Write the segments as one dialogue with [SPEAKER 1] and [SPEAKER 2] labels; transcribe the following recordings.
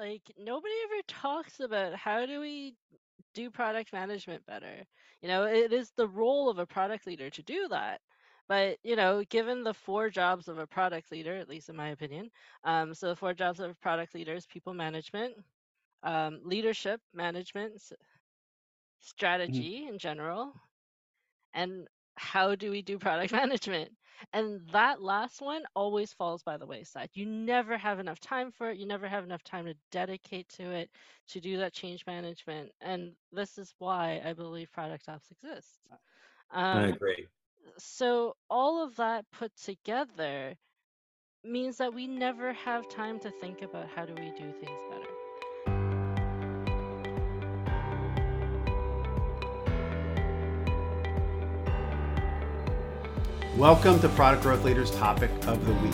[SPEAKER 1] like nobody ever talks about how do we do product management better. You know, it is the role of a product leader to do that. But you know, given the four jobs of a product leader, at least in my opinion, um, so the four jobs of product leaders: people management, um, leadership management,
[SPEAKER 2] Mhm.
[SPEAKER 1] strategy in general, and how do we do product management? And that last one always falls by the wayside. You never have enough time for it. You never have enough time to dedicate to it, to do that change management. And this is why I believe product ops exists.
[SPEAKER 3] I
[SPEAKER 1] Um,
[SPEAKER 3] agree.
[SPEAKER 1] so all of that put together means that we never have time to think about how do we do things better.
[SPEAKER 2] Welcome to Product Growth Leaders Topic of the Week,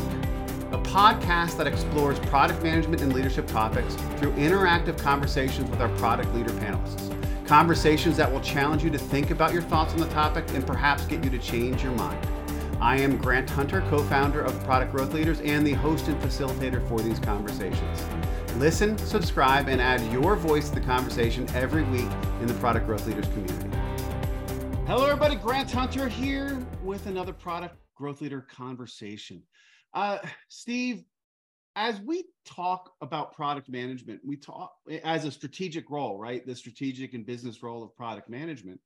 [SPEAKER 2] a podcast that explores product management and leadership topics through interactive conversations with our product leader panelists. Conversations that will challenge you to think about your thoughts on the topic and perhaps get you to change your mind. I am Grant Hunter, co founder of Product Growth Leaders and the host and facilitator for these conversations. Listen, subscribe, and add your voice to the conversation every week in the Product Growth Leaders community. Hello, everybody. Grant Hunter here with another product growth leader conversation. Uh, Steve, as we talk about product management, we talk as a strategic role, right? The strategic and business role of product management.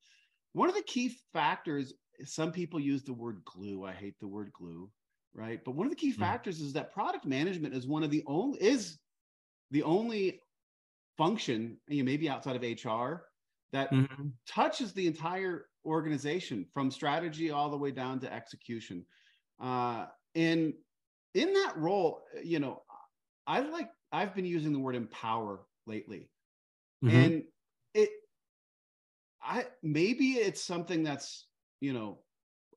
[SPEAKER 2] One of the key factors, some people use the word glue. I hate the word glue, right? But one of the key
[SPEAKER 3] Mhm.
[SPEAKER 2] factors is that product management is one of the only is the only function, you know, maybe outside of HR, that
[SPEAKER 3] Mhm.
[SPEAKER 2] touches the entire organization from strategy all the way down to execution. Uh, and in that role, you know, I like I've been using the word empower lately,
[SPEAKER 3] Mhm.
[SPEAKER 2] and it, I maybe it's something that's you know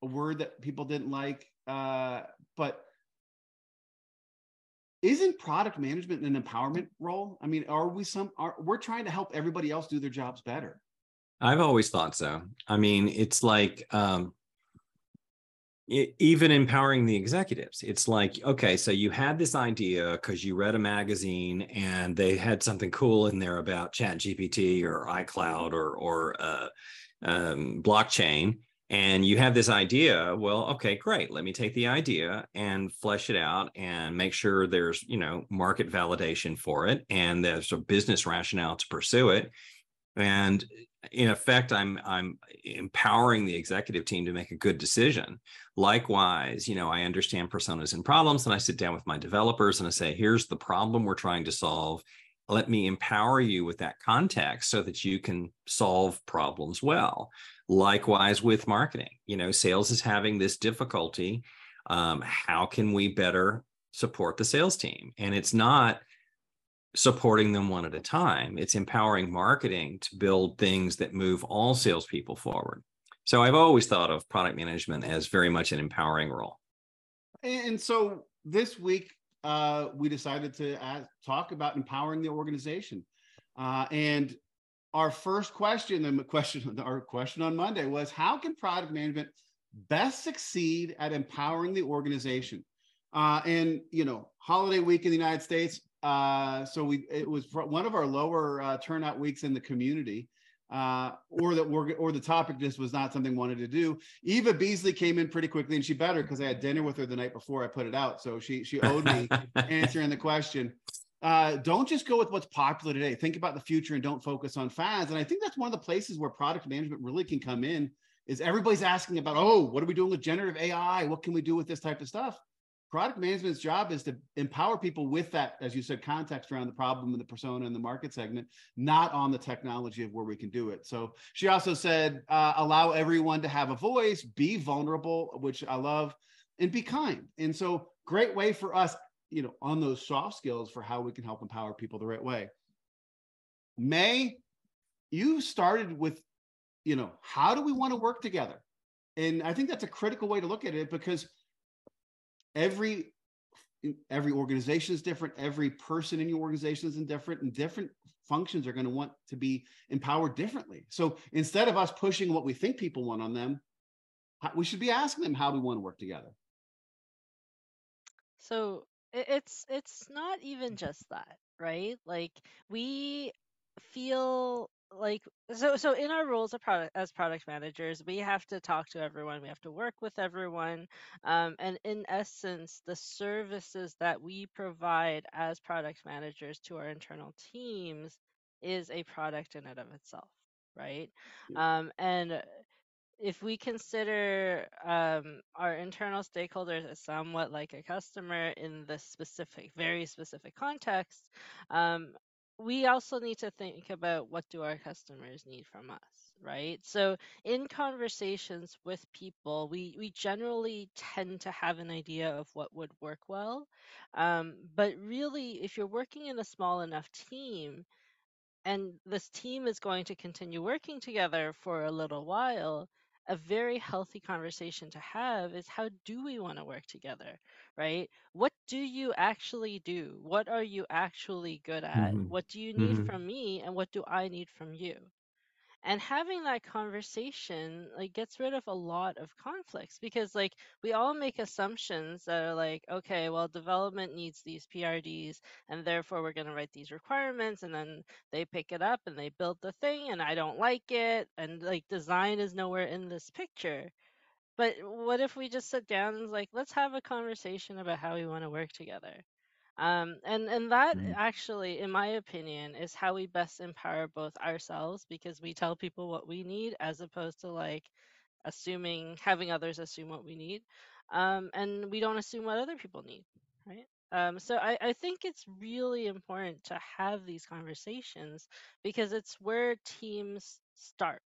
[SPEAKER 2] a word that people didn't like, uh, but isn't product management an empowerment role? I mean, are we some are we're trying to help everybody else do their jobs better?
[SPEAKER 3] I've always thought so. I mean, it's like um, e- even empowering the executives. It's like, okay, so you had this idea because you read a magazine and they had something cool in there about Chat GPT or iCloud or or uh, um, blockchain, and you have this idea. Well, okay, great. Let me take the idea and flesh it out and make sure there's you know market validation for it and there's a business rationale to pursue it. And in effect, I'm I'm empowering the executive team to make a good decision. Likewise, you know, I understand personas and problems, and I sit down with my developers and I say, here's the problem we're trying to solve. Let me empower you with that context so that you can solve problems well. Likewise with marketing, you know, sales is having this difficulty. Um, how can we better support the sales team? And it's not supporting them one at a time. It's empowering marketing to build things that move all salespeople forward. So I've always thought of product management as very much an empowering role.
[SPEAKER 2] And so this week, uh, we decided to ask, talk about empowering the organization. Uh, and our first question, the question, our question on Monday was, how can product management best succeed at empowering the organization? Uh, and you know, holiday week in the United States, uh, so we it was one of our lower uh, turnout weeks in the community. Uh, or that we're or the topic just was not something we wanted to do. Eva Beasley came in pretty quickly, and she better because I had dinner with her the night before I put it out, so she she owed me answering the question. Uh, don't just go with what's popular today. Think about the future and don't focus on fads. And I think that's one of the places where product management really can come in. Is everybody's asking about, oh, what are we doing with generative AI? What can we do with this type of stuff? Product management's job is to empower people with that, as you said, context around the problem and the persona and the market segment, not on the technology of where we can do it. So she also said, uh, allow everyone to have a voice, be vulnerable, which I love, and be kind. And so great way for us, you know, on those soft skills for how we can help empower people the right way. May, you started with, you know, how do we want to work together? And I think that's a critical way to look at it because every every organization is different every person in your organization is different and different functions are going to want to be empowered differently so instead of us pushing what we think people want on them we should be asking them how we want to work together
[SPEAKER 1] So it's it's not even just that, right? Like we feel like so so in our roles of product as product managers we have to talk to everyone we have to work with everyone um, and in essence the services that we provide as product managers to our internal teams is a product in and of itself right
[SPEAKER 2] Yeah.
[SPEAKER 1] um, and if we consider um, our internal stakeholders as somewhat like a customer in this specific, very specific context, um, we also need to think about what do our customers need from us, right? So in conversations with people, we we generally tend to have an idea of what would work well, um, but really, if you're working in a small enough team and this team is going to continue working together for a little while a very healthy conversation to have is how do we want to work together right? What do you actually do? What are you actually good at?
[SPEAKER 3] Mhm.
[SPEAKER 1] what do you need
[SPEAKER 3] Mhm.
[SPEAKER 1] from me and what do i need from you? And having that conversation like gets rid of a lot of conflicts because like we all make assumptions that are like okay well development needs these prds and therefore we're going to write these requirements and then they pick it up and they build the thing and i don't like it and like design is nowhere in this picture but what if we just sit down and like let's have a conversation about how we want to work together um, and and that
[SPEAKER 3] Mhm.
[SPEAKER 1] actually, in my opinion, is how we best empower both ourselves because we tell people what we need as opposed to like assuming having others assume what we need, um, and we don't assume what other people need, right? Um, so I, I think it's really important to have these conversations because it's where teams start.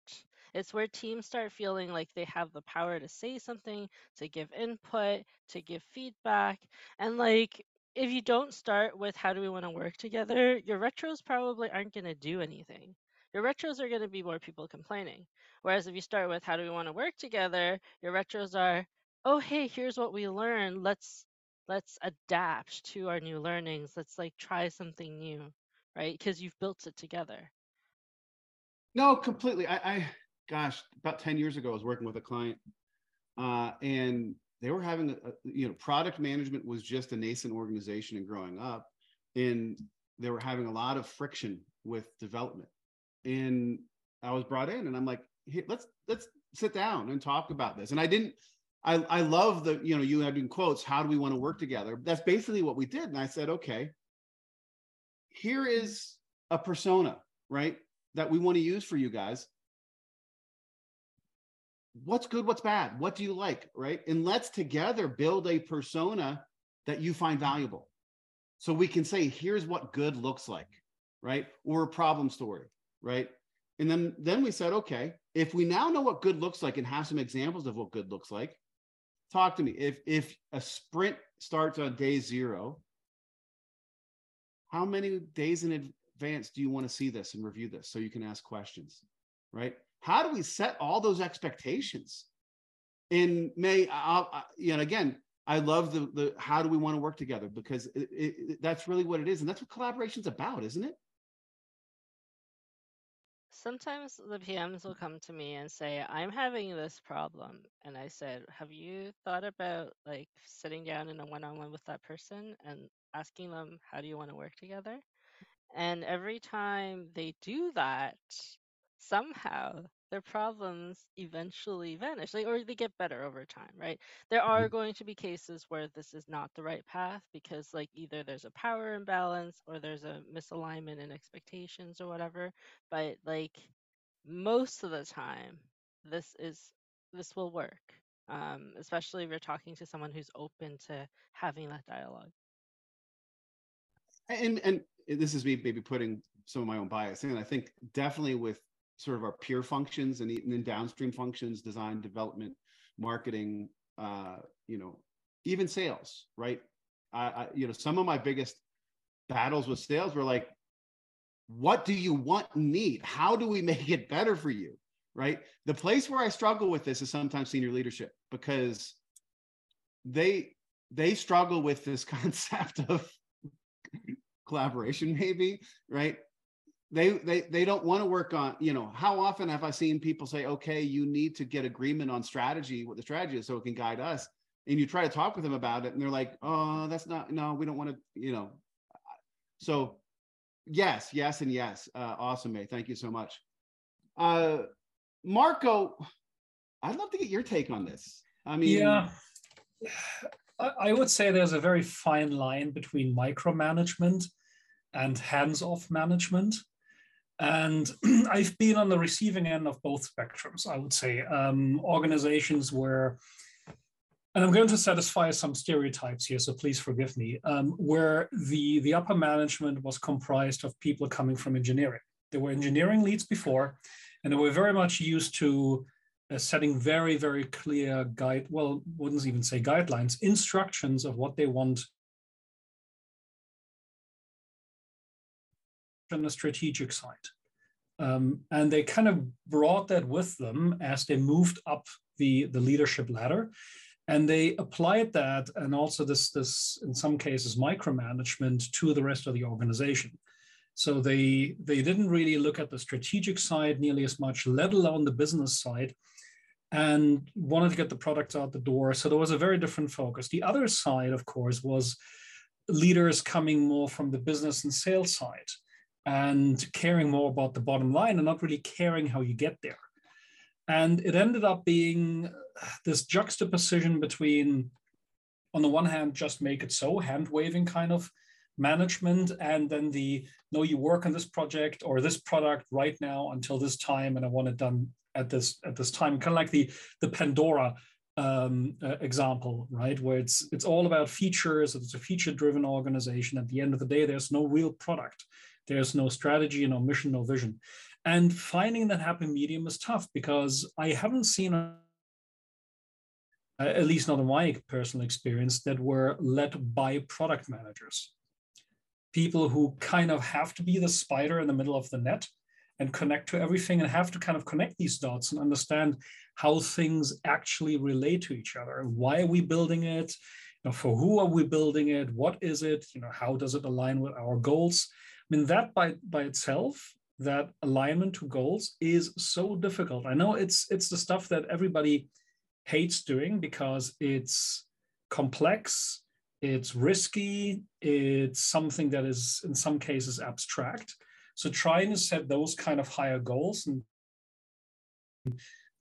[SPEAKER 1] It's where teams start feeling like they have the power to say something, to give input, to give feedback, and like if you don't start with how do we want to work together, your retros probably aren't going to do anything. Your retros are going to be more people complaining. Whereas if you start with how do we want to work together, your retros are, oh hey, here's what we learned. Let's let's adapt to our new learnings. Let's like try something new, right? Because you've built it together.
[SPEAKER 2] No, completely. I, gosh, about 10 years ago, I was working with a client uh, and they were having, a, you know, product management was just a nascent organization and growing up. And they were having a lot of friction with development. And I was brought in and I'm like, hey, let's, let's sit down and talk about this. And I didn't, I, I love the, you know, you had in quotes, how do we want to work together? That's basically what we did. And I said, okay, here is a persona, right? That we want to use for you guys. What's good? What's bad? What do you like? Right. And let's together build a persona that you find valuable. So we can say, here's what good looks like, right? Or a problem story, right? And then, then we said, okay, if we now know what good looks like and have some examples of what good looks like, talk to me. If if a sprint starts on day zero, how many days in advance do you want to see this and review this so you can ask questions, right? How do we set all those expectations? In May, I'll, I, you know, again, I love the the how do we want to work together because it, it, that's really what it is, and that's what collaboration's about, isn't it?
[SPEAKER 1] Sometimes the PMs will come to me and say, I'm having this problem. And I said, Have you thought about like sitting down in a one on one with that person and asking them, How do you want to work together? And every time they do that, somehow their problems eventually vanish, like, or they get better over time, right? There are going to be cases where this is not the right path because, like, either there's a power imbalance or there's a misalignment in expectations or whatever. But, like, most of the time, this is this will work, um, especially if you're talking to someone who's open to having that dialogue.
[SPEAKER 2] and and this is me maybe putting some of my own bias in. I think definitely with sort of our peer functions and even downstream functions, design, development, marketing, uh, you know, even sales, right? I, I, you know, some of my biggest battles with sales were like, what do you want and need? How do we make it better for you? Right. The place where I struggle with this is sometimes senior leadership because they they struggle with this concept of collaboration maybe right they they they don't want to work on you know how often have i seen people say okay you need to get agreement on strategy what the strategy is so it can guide us and you try to talk with them about it and they're like oh that's not no we don't want to you know so yes, yes, and yes. Uh, awesome, May. Thank you so much. Uh, Marco, I'd love to get your take on this. I mean,
[SPEAKER 4] yeah, I would say there's a very fine line between micromanagement and hands-off management. And I've been on the receiving end of both spectrums, I would say. Um, organizations where, and I'm going to satisfy some stereotypes here, so please forgive me, um, where the, the upper management was comprised of people coming from engineering. There were engineering leads before, and they were very much used to uh, setting very, very clear guide, well, wouldn't even say guidelines, instructions of what they want on the strategic side. Um, and they kind of brought that with them as they moved up the, the leadership ladder. And they applied that and also this, this, in some cases, micromanagement to the rest of the organization. So they, they didn't really look at the strategic side nearly as much, let alone the business side, and wanted to get the products out the door. So there was a very different focus. The other side, of course, was leaders coming more from the business and sales side and caring more about the bottom line and not really caring how you get there. And it ended up being this juxtaposition between, on the one hand, just make it so, hand waving kind of management, and then the no, you work on this project or this product right now until this time, and I want it done at this at this time. Kind of like the the Pandora um, uh, example, right? Where it's it's all about features. It's a feature driven organization. At the end of the day, there's no real product. There's no strategy, no mission, no vision. And finding that happy medium is tough because I haven't seen, a, at least not in my personal experience, that were led by product managers. People who kind of have to be the spider in the middle of the net and connect to everything and have to kind of connect these dots and understand how things actually relate to each other. Why are we building it? You know, for who are we building it? What is it? You know, how does it align with our goals? I mean, that by, by itself, that alignment to goals is so difficult. I know it's it's the stuff that everybody hates doing because it's complex, it's risky, it's something that is in some cases abstract. So trying to set those kind of higher goals and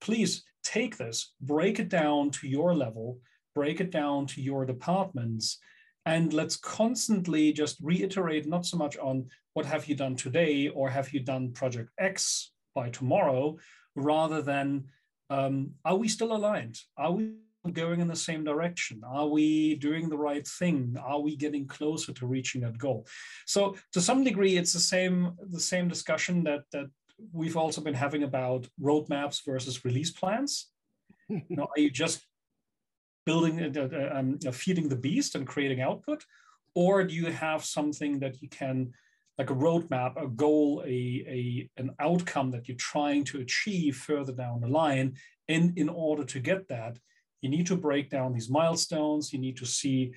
[SPEAKER 4] please take this, break it down to your level, break it down to your departments, and let's constantly just reiterate not so much on what have you done today or have you done project X by tomorrow, rather than um, are we still aligned? Are we going in the same direction? Are we doing the right thing? Are we getting closer to reaching that goal? So to some degree, it's the same the same discussion that that we've also been having about roadmaps versus release plans. you know, are you just building, uh, um, feeding the beast and creating output? Or do you have something that you can, like a roadmap, a goal, a, a, an outcome that you're trying to achieve further down the line? And in order to get that, you need to break down these milestones. You need to see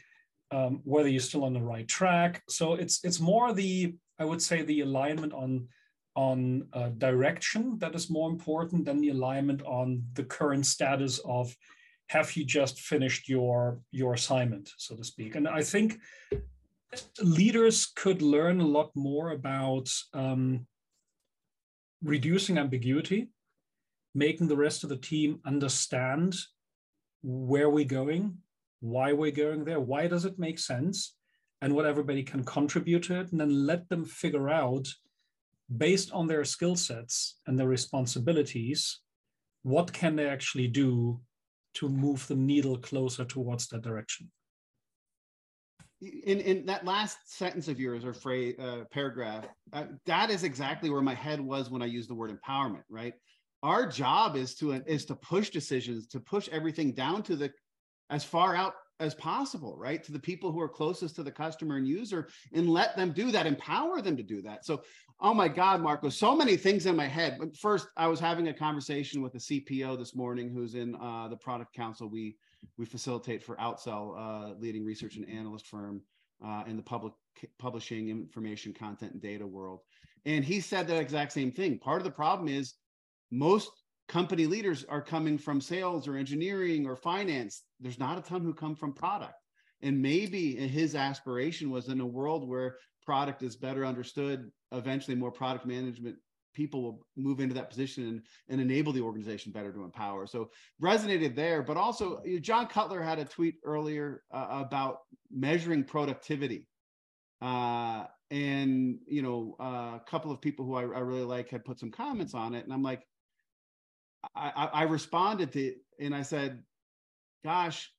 [SPEAKER 4] um, whether you're still on the right track. So it's it's more the I would say the alignment on on uh, direction that is more important than the alignment on the current status of have you just finished your your assignment so to speak? And i think leaders could learn a lot more about um, reducing ambiguity making the rest of the team understand where we're going why we're going there why does it make sense and what everybody can contribute to it and then let them figure out based on their skill sets and their responsibilities what can they actually do to move the needle closer towards that direction.
[SPEAKER 2] In, in that last sentence of yours or phrase, uh, paragraph, uh, that is exactly where my head was when I used the word empowerment, right? Our job is to is to push decisions, to push everything down to the as far out as possible, right? To the people who are closest to the customer and user and let them do that, empower them to do that. So, oh my God, Marco, so many things in my head. But first, I was having a conversation with a CPO this morning who's in uh, the product council we we facilitate for Outsell, uh, leading research and analyst firm uh, in the public publishing information content and data world. And he said that exact same thing. Part of the problem is most company leaders are coming from sales or engineering or finance. There's not a ton who come from product. And maybe his aspiration was in a world where product is better understood eventually more product management people will move into that position and, and enable the organization better to empower. So resonated there, but also John Cutler had a tweet earlier uh, about measuring productivity. Uh, and you know, uh, a couple of people who I, I, really like had put some comments on it, and I'm like, I, I responded to, and I said, "Gosh,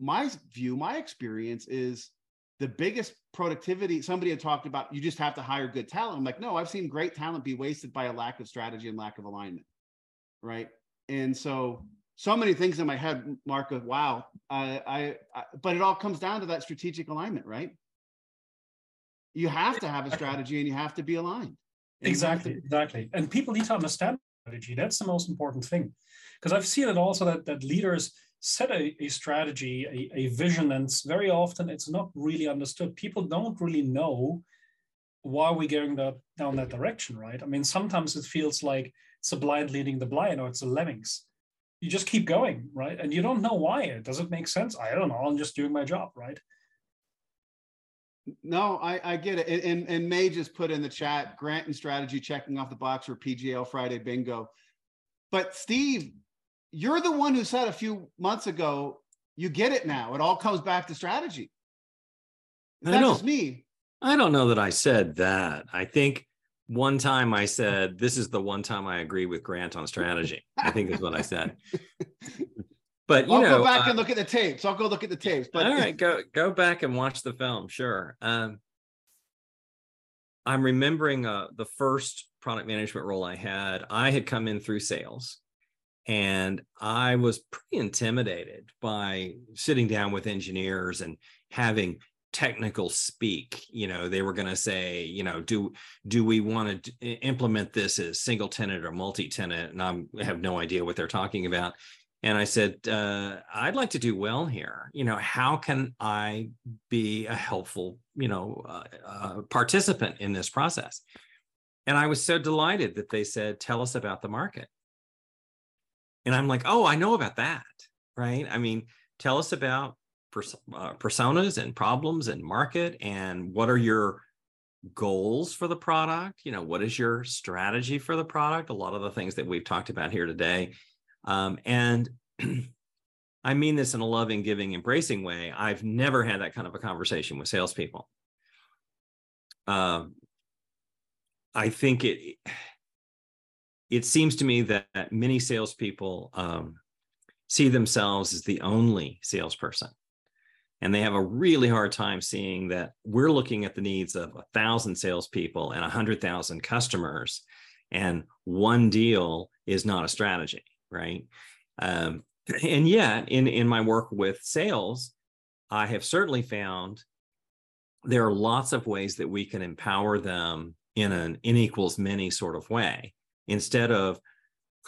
[SPEAKER 2] my view, my experience is the biggest productivity somebody had talked about you just have to hire good talent. I'm like no i've seen great talent be wasted by a lack of strategy and lack of alignment right? And so so many things in my head Marco wow I, I, I but it all comes down to that strategic alignment right? You have to have a strategy and you have to be aligned.
[SPEAKER 4] Exactly exactly. And people need to understand strategy that's the most important thing because i've seen it also that that leaders set a, a strategy, a, a vision, and very often it's not really understood. People don't really know why we're going that, down that direction, right? I mean, sometimes it feels like it's a blind leading the blind or it's the lemmings. You just keep going, right? And you don't know why. It Does it make sense? I don't know. I'm just doing my job, right?
[SPEAKER 2] No, I, I get it. And, and, May just put in the chat grant and strategy checking off the box for PGL Friday bingo. But Steve, you're the one who said a few months ago, you get it now. It all comes back to strategy. That's I just me.
[SPEAKER 3] I don't know that I said that. I think one time I said, this is the one time I agree with Grant on strategy. I think is what I said. But you
[SPEAKER 2] I'll
[SPEAKER 3] know,
[SPEAKER 2] go back uh, and look at the tapes. I'll go look at the tapes. But
[SPEAKER 3] all right, go go back and watch the film. Sure. Um, I'm remembering uh, the first product management role I had. I had come in through sales, and I was pretty intimidated by sitting down with engineers and having technical speak you know they were going to say you know do do we want to implement this as single tenant or multi-tenant and I'm, i have no idea what they're talking about and i said uh, i'd like to do well here you know how can i be a helpful you know uh, uh, participant in this process and i was so delighted that they said tell us about the market and I'm like, oh, I know about that, right? I mean, tell us about pers- uh, personas and problems and market and what are your goals for the product? You know, what is your strategy for the product? A lot of the things that we've talked about here today. Um, and I mean this in a loving, giving, embracing way. I've never had that kind of a conversation with salespeople. Um, I think it it seems to me that many salespeople um, see themselves as the only salesperson. And they have a really hard time seeing that we're looking at the needs of a thousand salespeople and a hundred thousand customers, and one deal is not a strategy, right? Um, and yet, in in my work with sales, I have certainly found there are lots of ways that we can empower them in an n equals many sort of way instead of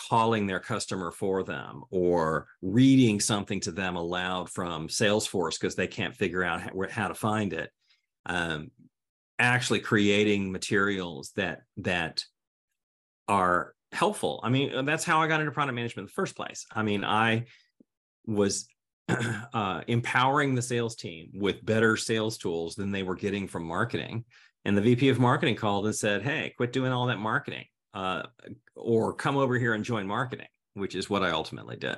[SPEAKER 3] calling their customer for them or reading something to them aloud from Salesforce because they can't figure out how, how to find it. Um, actually creating materials that that are helpful. I mean, that's how I got into product management in the first place. I mean, I was uh, empowering the sales team with better sales tools than they were getting from marketing. And the VP of marketing called and said, Hey, quit doing all that marketing uh, or come over here and join marketing, which is what I ultimately did.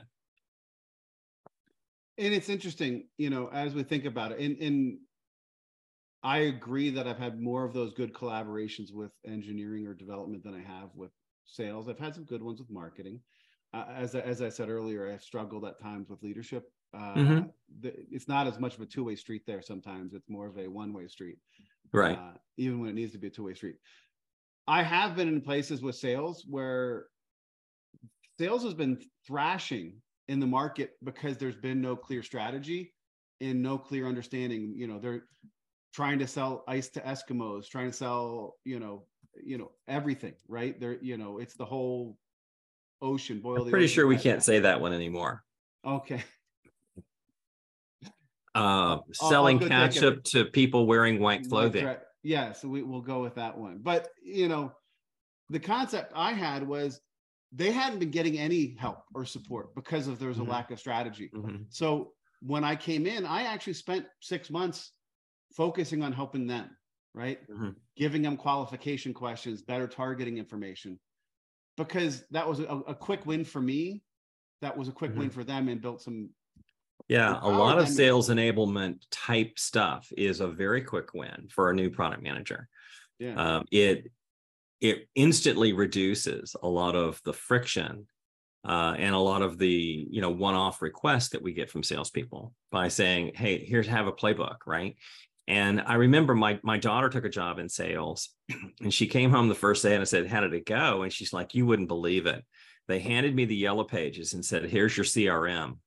[SPEAKER 2] And it's interesting, you know, as we think about it, and, and I agree that I've had more of those good collaborations with engineering or development than I have with sales. I've had some good ones with marketing. Uh, as, as I said earlier, I've struggled at times with leadership. Uh, mm-hmm. the, it's not as much of a two way street there sometimes. It's more of a one way street.
[SPEAKER 3] Right. Uh,
[SPEAKER 2] even when it needs to be a two way street. I have been in places with sales where sales has been thrashing in the market because there's been no clear strategy and no clear understanding. You know, they're trying to sell ice to Eskimos, trying to sell, you know, you know, everything, right? They're, you know, it's the whole ocean, boil
[SPEAKER 3] I'm pretty sure we can't say that one anymore.
[SPEAKER 2] Okay.
[SPEAKER 3] Uh, selling ketchup to people wearing white clothing
[SPEAKER 2] yeah, so we, we'll go with that one. But you know, the concept I had was they hadn't been getting any help or support because of there was a mm-hmm. lack of strategy. Mm-hmm. So when I came in, I actually spent six months focusing on helping them. Right?
[SPEAKER 3] Mhm.
[SPEAKER 2] Giving them qualification questions, better targeting information, because that was a, a quick win for me. That was a quick win for them and built some.
[SPEAKER 3] Yeah, a lot of sales enablement type stuff is a very quick win for a new product manager.
[SPEAKER 2] Yeah.
[SPEAKER 3] Um, it it instantly reduces a lot of the friction uh, and a lot of the you know one-off requests that we get from salespeople by saying, "Hey, here's have a playbook," right? And I remember my my daughter took a job in sales, and she came home the first day and I said, "How did it go?" And she's like, "You wouldn't believe it." They handed me the yellow pages and said, "Here's your CRM.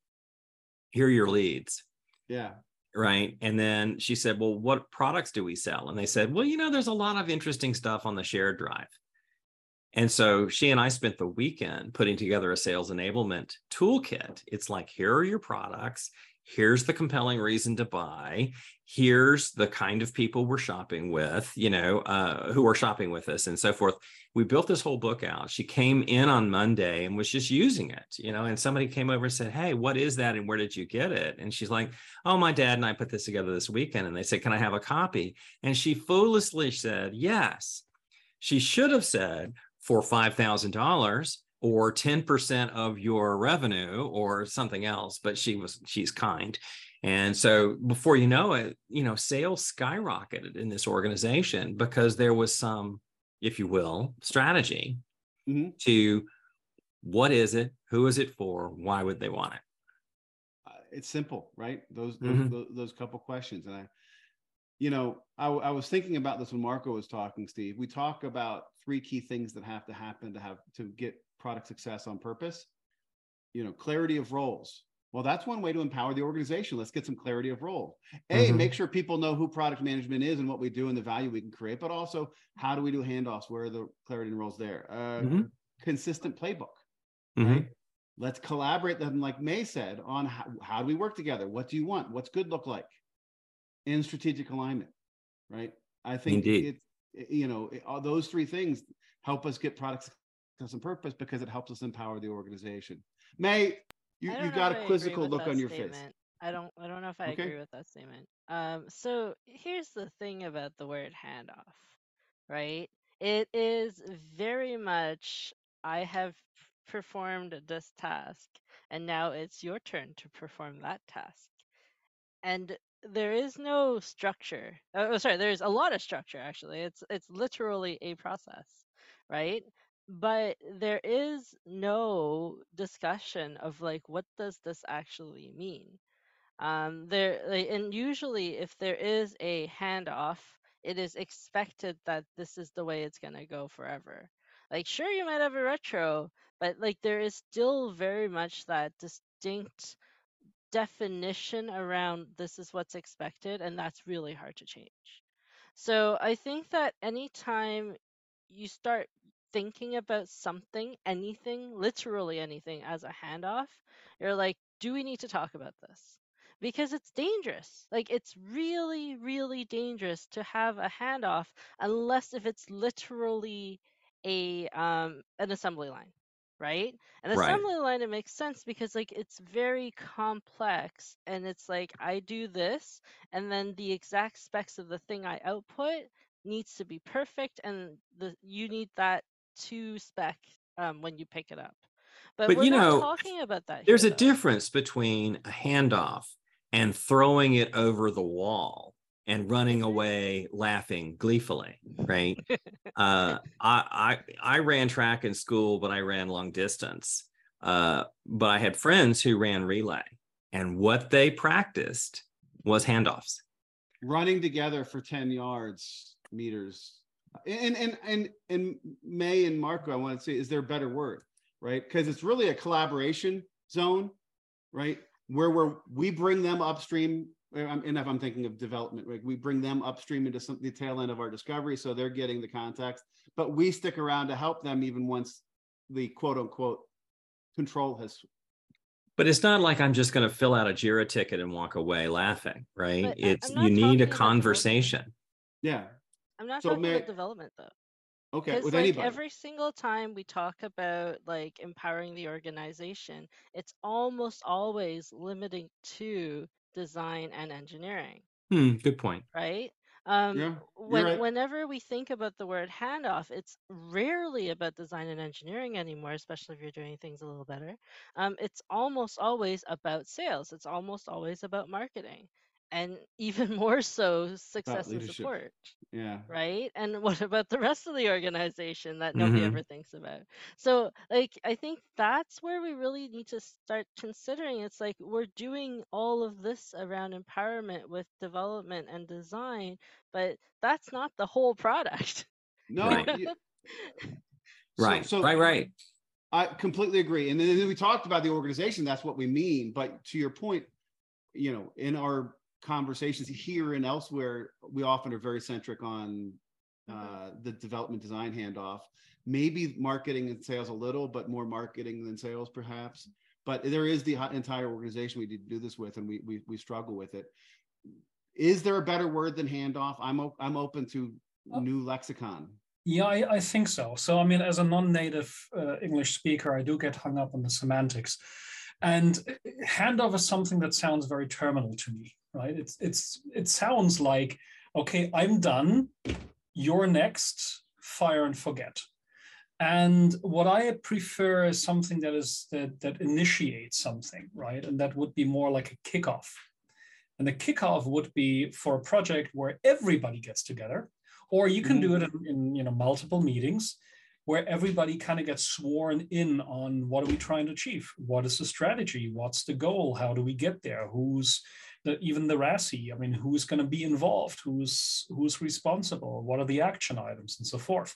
[SPEAKER 3] Here are your leads."
[SPEAKER 2] yeah.
[SPEAKER 3] right? And then she said, Well, what products do we sell? And they said, Well, you know, there's a lot of interesting stuff on the shared drive. And so she and I spent the weekend putting together a sales enablement toolkit. It's like, here are your products. Here's the compelling reason to buy. Here's the kind of people we're shopping with, you know, uh, who are shopping with us and so forth. We built this whole book out. She came in on Monday and was just using it, you know, and somebody came over and said, Hey, what is that? And where did you get it? And she's like, Oh, my dad and I put this together this weekend. And they said, Can I have a copy? And she foolishly said, Yes. She should have said, For $5,000 or 10% of your revenue or something else. But she was, she's kind. And so before you know it, you know, sales skyrocketed in this organization because there was some, if you will, strategy
[SPEAKER 2] Mhm.
[SPEAKER 3] to what is it? Who is it for? Why would they want it?
[SPEAKER 2] uh, it's simple, right? Those
[SPEAKER 3] Mhm.
[SPEAKER 2] those those couple questions, and I, you know, I was thinking about this when Marco was talking. Steve, we talk about three key things that have to happen to have to get product success on purpose. You know, clarity of roles. Well, that's one way to empower the organization. Let's get some clarity of role. A,
[SPEAKER 3] Mhm.
[SPEAKER 2] make sure people know who product management is and what we do and the value we can create, but also how do we do handoffs? Where are the clarity and roles there? Uh,
[SPEAKER 3] Mhm.
[SPEAKER 2] Consistent playbook
[SPEAKER 3] Mhm.
[SPEAKER 2] right? Let's collaborate then, like May said, on how, how do we work together? What do you want? What's good look like? In strategic alignment, right? I think
[SPEAKER 3] Indeed.
[SPEAKER 2] it, you know, it- all those three things help us get products success and purpose because it helps us empower the organization. May, you, you got a quizzical look on your face.
[SPEAKER 1] I don't I don't know if I
[SPEAKER 2] Okay.
[SPEAKER 1] agree with that statement. Um so here's the thing about the word handoff, right? It is very much I have performed this task and now it's your turn to perform that task. And there is no structure. Oh, oh, sorry, there's a lot of structure actually. It's it's literally a process, right? But there is no discussion of like what does this actually mean? Um, there like, and usually if there is a handoff, it is expected that this is the way it's gonna go forever. Like sure you might have a retro, but like there is still very much that distinct definition around this is what's expected, and that's really hard to change. So I think that anytime you start thinking about something, anything, literally anything, as a handoff, you're like, do we need to talk about this? Because it's dangerous. Like, it's really, really dangerous to have a handoff unless if it's literally a um, an assembly line, right? An
[SPEAKER 3] Right.
[SPEAKER 1] assembly line, it makes sense because like it's very complex, and it's like I do this, and then the exact specs of the thing I output needs to be perfect and the you need that to spec um, when you pick it up but,
[SPEAKER 3] But,
[SPEAKER 1] we're
[SPEAKER 3] you
[SPEAKER 1] not
[SPEAKER 3] know,
[SPEAKER 1] talking about that
[SPEAKER 3] There's
[SPEAKER 1] here,
[SPEAKER 3] a
[SPEAKER 1] though.
[SPEAKER 3] difference between a handoff and throwing it over the wall and running away laughing gleefully, right? uh, I, I I ran track in school, but I ran long distance. Uh, but I had friends who ran relay, and what they practiced was handoffs.
[SPEAKER 2] running together for 10 yards meters and and and and may and marco i want to say is there a better word right? Because it's really a collaboration zone right? Where we're we bring them upstream and if i'm thinking of development right we bring them upstream into some the tail end of our discovery so they're getting the context but we stick around to help them even once the quote unquote control has
[SPEAKER 3] But it's not like I'm just going to fill out a Jira ticket and walk away laughing, right?
[SPEAKER 1] But
[SPEAKER 3] it's you need a conversation.
[SPEAKER 2] yeah
[SPEAKER 1] i'm not
[SPEAKER 2] So
[SPEAKER 1] talking
[SPEAKER 2] may-
[SPEAKER 1] about development though
[SPEAKER 2] okay with
[SPEAKER 1] like
[SPEAKER 2] anybody
[SPEAKER 1] every single time we talk about like empowering the organization it's almost always limiting to design and engineering
[SPEAKER 3] Hmm, good point.
[SPEAKER 1] right Um,
[SPEAKER 2] Yeah,
[SPEAKER 1] when
[SPEAKER 2] right.
[SPEAKER 1] whenever we think about the word handoff, it's rarely about design and engineering anymore, especially if you're doing things a little better. Um, it's almost always about sales. It's almost always about marketing, and even more so, success and
[SPEAKER 2] leadership.
[SPEAKER 1] support
[SPEAKER 2] Yeah.
[SPEAKER 1] right? And what about the rest of the organization that nobody
[SPEAKER 3] Mhm.
[SPEAKER 1] ever thinks about? So, like, I think that's where we really need to start considering it's like we're doing all of this around empowerment with development and design, but that's not the whole product.
[SPEAKER 2] No,
[SPEAKER 3] Right.
[SPEAKER 2] you- so-
[SPEAKER 3] right
[SPEAKER 2] so
[SPEAKER 3] right right
[SPEAKER 2] I completely agree. And then we talked about the organization. That's what we mean. But to your point, you know, in our conversations here and elsewhere, we often are very centric on uh, the development design handoff. Maybe marketing and sales a little, but more marketing than sales, perhaps. But there is the entire organization we need to do this with, and we we, we struggle with it. Is there a better word than handoff? I'm o- I'm open to
[SPEAKER 4] Oh.
[SPEAKER 2] new lexicon.
[SPEAKER 4] Yeah, I, I think so. So, I mean, as a non-native uh, English speaker, I do get hung up on the semantics, and handoff is something that sounds very terminal to me, right? It's it's it sounds like, okay, I'm done. You're next. Fire and forget. And what I prefer is something that is that that initiates something, right? And that would be more like a kickoff. And the kickoff would be for a project where everybody gets together or you can do mm-hmm. it in, in you know multiple meetings where everybody kind of gets sworn in on what are we trying to achieve what is the strategy what's the goal how do we get there who's the, even the RASI, I mean, who's going to be involved, who's who's responsible, what are the action items, and so forth.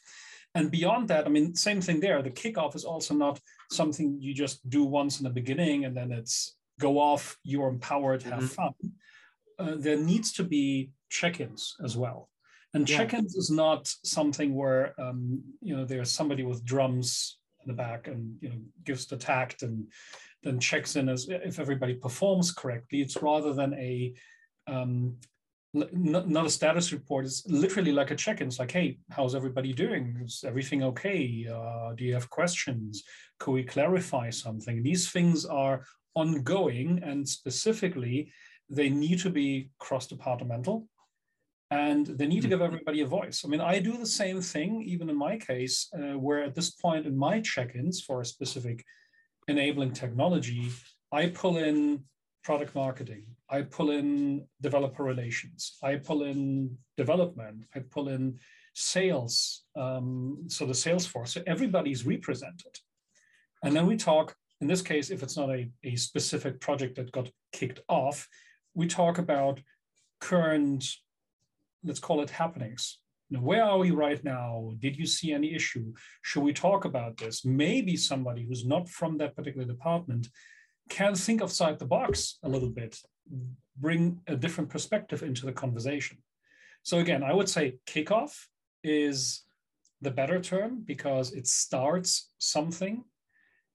[SPEAKER 4] And beyond that, I mean, same thing there. The kickoff is also not something you just do once in the beginning and then it's go off, you're empowered, have
[SPEAKER 3] Mhm.
[SPEAKER 4] fun. Uh, there needs to be check-ins as well. And
[SPEAKER 2] Yeah.
[SPEAKER 4] check-ins is not something where um, you know there's somebody with drums in the back and you know gives the tact and then checks in as if everybody performs correctly. It's rather than a um, not, a status report. It's literally like a check-in. It's like, hey, how's everybody doing? Is everything okay? Uh, do you have questions? Could we clarify something? These things are ongoing, and specifically, they need to be cross-departmental and they need to give everybody a voice. I mean, I do the same thing, even in my case, uh, where at this point in my check ins for a specific enabling technology, I pull in product marketing, I pull in developer relations, I pull in development, I pull in sales, um, so the sales force. So everybody's represented. And then we talk, in this case, if it's not a, a specific project that got kicked off, we talk about current let's call it happenings. Where are we right now? Did you see any issue? Should we talk about this? Maybe somebody who's not from that particular department can think outside the box a little bit, bring a different perspective into the conversation. So again, I would say kickoff is the better term because it starts something,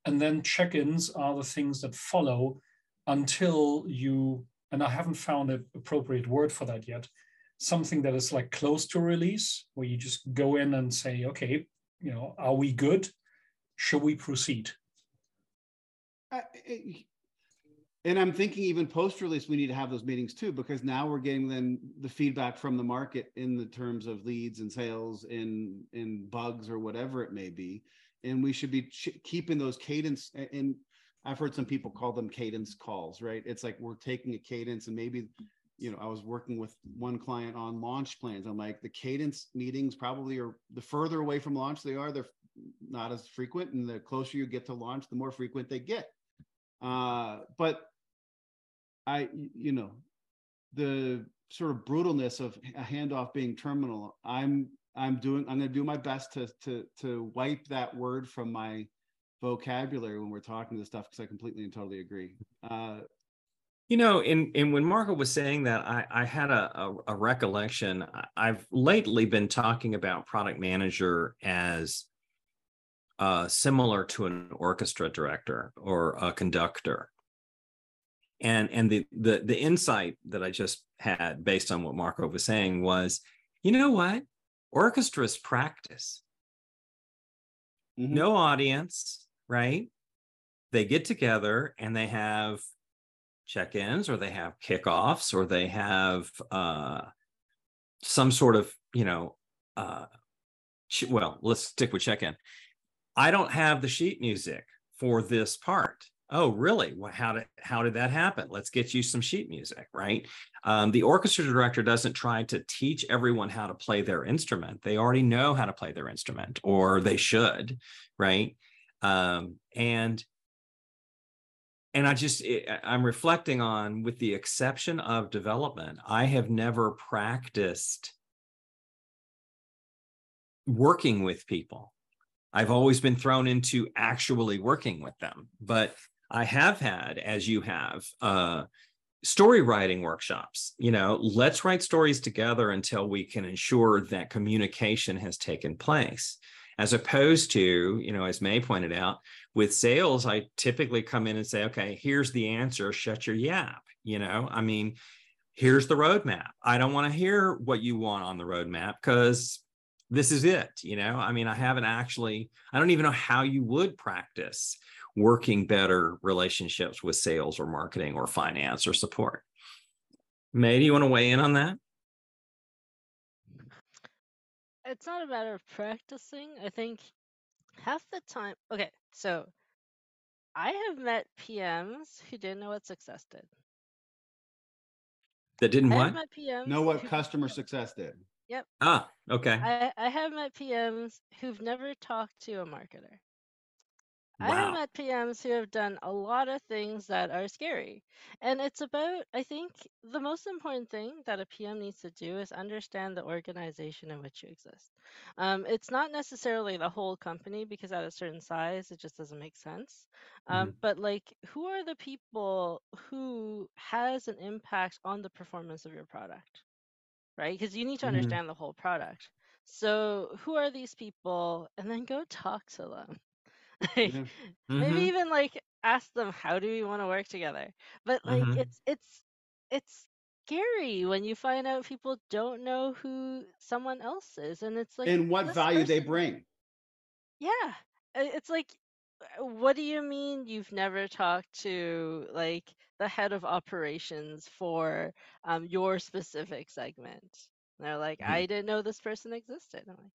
[SPEAKER 4] and then check-ins are the things that follow until you. And I haven't found an appropriate word for that yet something that is like close to release where you just go in and say okay you know are we good should we proceed
[SPEAKER 2] and I'm thinking even post release, we need to have those meetings too, because now we're getting then the feedback from the market in the terms of leads and sales and and bugs or whatever it may be, and we should be keeping those cadence. And I've heard some people call them cadence calls, right? It's like we're taking a cadence, and maybe, you know, I was working with one client on launch plans. I'm like, the cadence meetings probably are the further away from launch they are, they're not as frequent, and the closer you get to launch, the more frequent they get. Uh, but I, you know, the sort of brutalness of a handoff being terminal. I'm, I'm doing, I'm going to do my best to, to, to wipe that word from my vocabulary when we're talking to this stuff because I completely and totally agree. Uh,
[SPEAKER 3] You know, and and when Marco was saying that, I I had a a, a recollection. I've lately been talking about product manager as uh, similar to an orchestra director or a conductor. And and the the the insight that I just had based on what Marco was saying was, you know what, orchestras practice.
[SPEAKER 2] mhm.
[SPEAKER 3] no audience, right? They get together and they have check-ins or they have kickoffs or they have uh some sort of you know uh well let's stick with check-in. I don't have the sheet music for this part. Oh really? Well, how did how did that happen? Let's get you some sheet music right? Um, the orchestra director doesn't try to teach everyone how to play their instrument. They already know how to play their instrument or they should right? Um, and and i just i'm reflecting on with the exception of development i have never practiced working with people i've always been thrown into actually working with them but I have had, as you have, uh, story writing workshops. You know, let's write stories together until we can ensure that communication has taken place. As opposed to, you know, as May pointed out, with sales, I typically come in and say, okay, here's the answer, shut your yap. You know, I mean, here's the roadmap. I don't want to hear what you want on the roadmap because this is it. You know, I mean, I haven't actually, I don't even know how you would practice working better relationships with sales or marketing or finance or support. May, do you want to weigh in on that?
[SPEAKER 1] It's not a matter of practicing. I think half the time, okay, so I have met PMs who didn't know what success did.
[SPEAKER 3] That didn't
[SPEAKER 1] I
[SPEAKER 3] what?
[SPEAKER 1] met PMs
[SPEAKER 2] Know what
[SPEAKER 1] who-
[SPEAKER 2] customer success did.
[SPEAKER 3] Yep ah, okay.
[SPEAKER 1] I, I have met PMs who've never talked to a marketer. I have
[SPEAKER 3] Wow.
[SPEAKER 1] met PMs who have done a lot of things that are scary. And it's about, I think, the most important thing that a PM needs to do is understand the organization in which you exist. Um, it's not necessarily the whole company because at a certain size, it just doesn't make sense. Um, But like, who are the people who has an impact on the performance of your product? Right? Because you need to
[SPEAKER 3] Mhm.
[SPEAKER 1] understand the whole product. So who are these people? And then go talk to them. Like,
[SPEAKER 2] Yeah.
[SPEAKER 1] maybe
[SPEAKER 3] Mhm,
[SPEAKER 1] even like ask them how do we want to work together but like
[SPEAKER 3] mhm.
[SPEAKER 1] it's it's it's scary when you find out people don't know who someone else is and it's like
[SPEAKER 2] and what value they bring.
[SPEAKER 1] yeah it's like uh, what do you mean you've never talked to like the head of operations for um your specific segment and they're like
[SPEAKER 3] Mhm.
[SPEAKER 1] i didn't know this person existed i'm like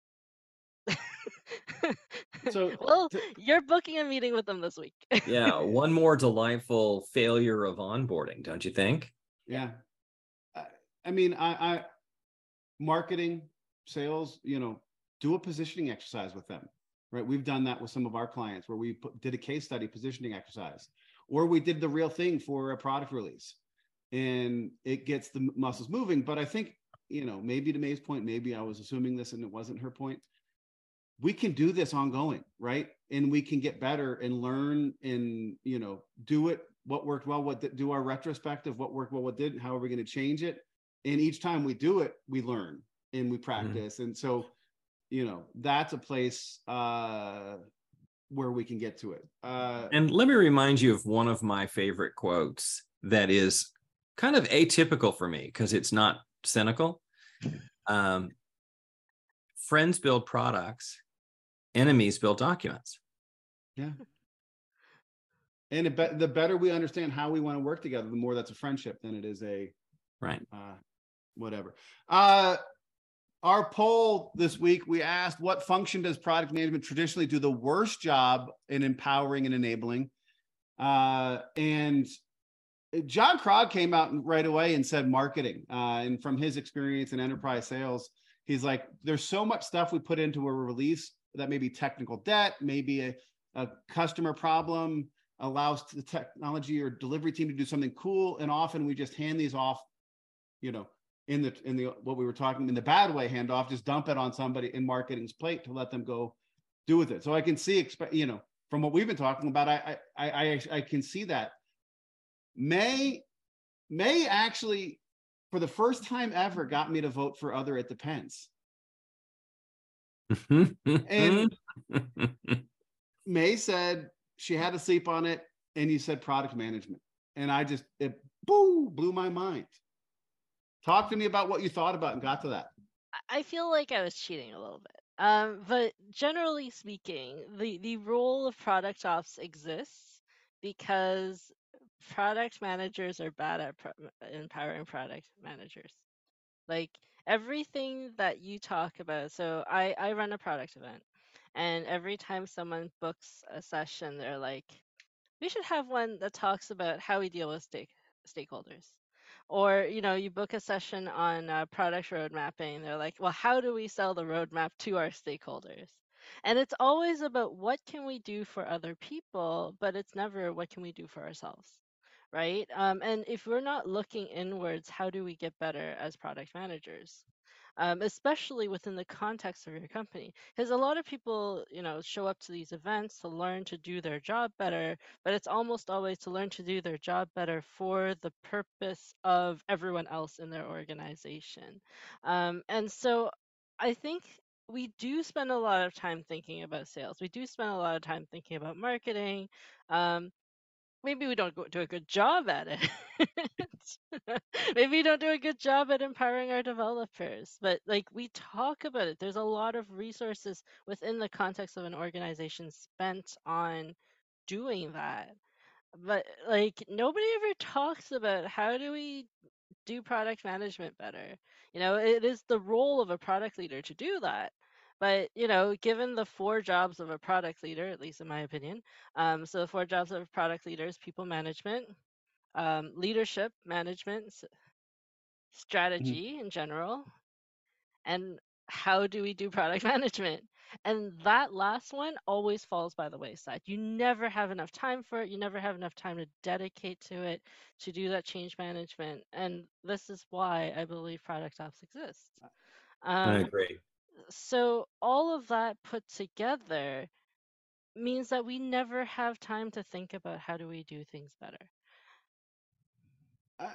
[SPEAKER 2] So,
[SPEAKER 1] well
[SPEAKER 2] to-
[SPEAKER 1] you're booking a meeting with them this week
[SPEAKER 3] Yeah, one more delightful failure of onboarding, don't you think?
[SPEAKER 2] Yeah. I, I mean, I, I, marketing, sales, you know, do a positioning exercise with them, right? We've done that with some of our clients where we put, did a case study positioning exercise, or we did the real thing for a product release and it gets the muscles moving. But I think, you know, maybe to May's point, maybe I was assuming this and it wasn't her point. We can do this ongoing, right? And we can get better and learn and, you know, do it what worked well, what did, do our retrospective, what worked well, what didn't, how are we going to change it? And each time we do it, we learn and we practice. And so, you know, that's a place uh, where we can get to it. Uh,
[SPEAKER 3] And let me remind you of one of my favorite quotes that is kind of atypical for me because it's not cynical. Um, friends build products, enemies build documents.
[SPEAKER 2] yeah. And it be- the better we understand how we want to work together, the more that's a friendship than it is a
[SPEAKER 3] Right.
[SPEAKER 2] uh, whatever. Uh, our poll this week, we asked what function does product management traditionally do the worst job in empowering and enabling? Uh, and John Krog came out right away and said marketing. Uh, and from his experience in enterprise sales, he's like, there's so much stuff we put into a release that may be technical debt, maybe a, a customer problem, allows the technology or delivery team to do something cool. And often we just hand these off, you know, in the in the what we were talking in the bad way hand off, just dump it on somebody in marketing's plate to let them go do with it. So I can see, expe- you know, from what we've been talking about, I I I, I can see that. May May actually, for the first time ever, got me to vote for other it depends. And May said she had to sleep on it, and you said product management, and I just it boo blew my mind. Talk to me about what you thought about and got to that.
[SPEAKER 1] I- I feel like I was cheating a little bit. Um, but generally speaking, the, the role of product ops exists because product managers are bad at pro- empowering product managers. Like everything that you talk about. So I I run a product event, and every time someone books a session, they're like, we should have one that talks about how we deal with stake stakeholders. Or you know, you book a session on uh, product road mapping. They're like, well, how do we sell the roadmap to our stakeholders? And it's always about what can we do for other people, but it's never what can we do for ourselves right? Um, and if we're not looking inwards, how do we get better as product managers? Um, especially within the context of your company, because a lot of people, you know, show up to these events to learn to do their job better, but it's almost always to learn to do their job better for the purpose of everyone else in their organization. Um, and so, I think we do spend a lot of time thinking about sales. We do spend a lot of time thinking about marketing. Um, maybe we don't do a good job at it. maybe we don't do a good job at empowering our developers, but like we talk about it. There's a lot of resources within the context of an organization spent on doing that. But like nobody ever talks about how do we do product management better. You know, it is the role of a product leader to do that. But you know, given the four jobs of a product leader, at least in my opinion, um, so the four jobs of product leaders: people management, um, leadership management,
[SPEAKER 2] Mhm.
[SPEAKER 1] strategy in general, and how do we do product management? And that last one always falls by the wayside. You never have enough time for it. You never have enough time to dedicate to it, to do that change management. And this is why I believe product ops exist.
[SPEAKER 3] I
[SPEAKER 1] Um,
[SPEAKER 3] agree.
[SPEAKER 1] So all of that put together means that we never have time to think about how do we do things better.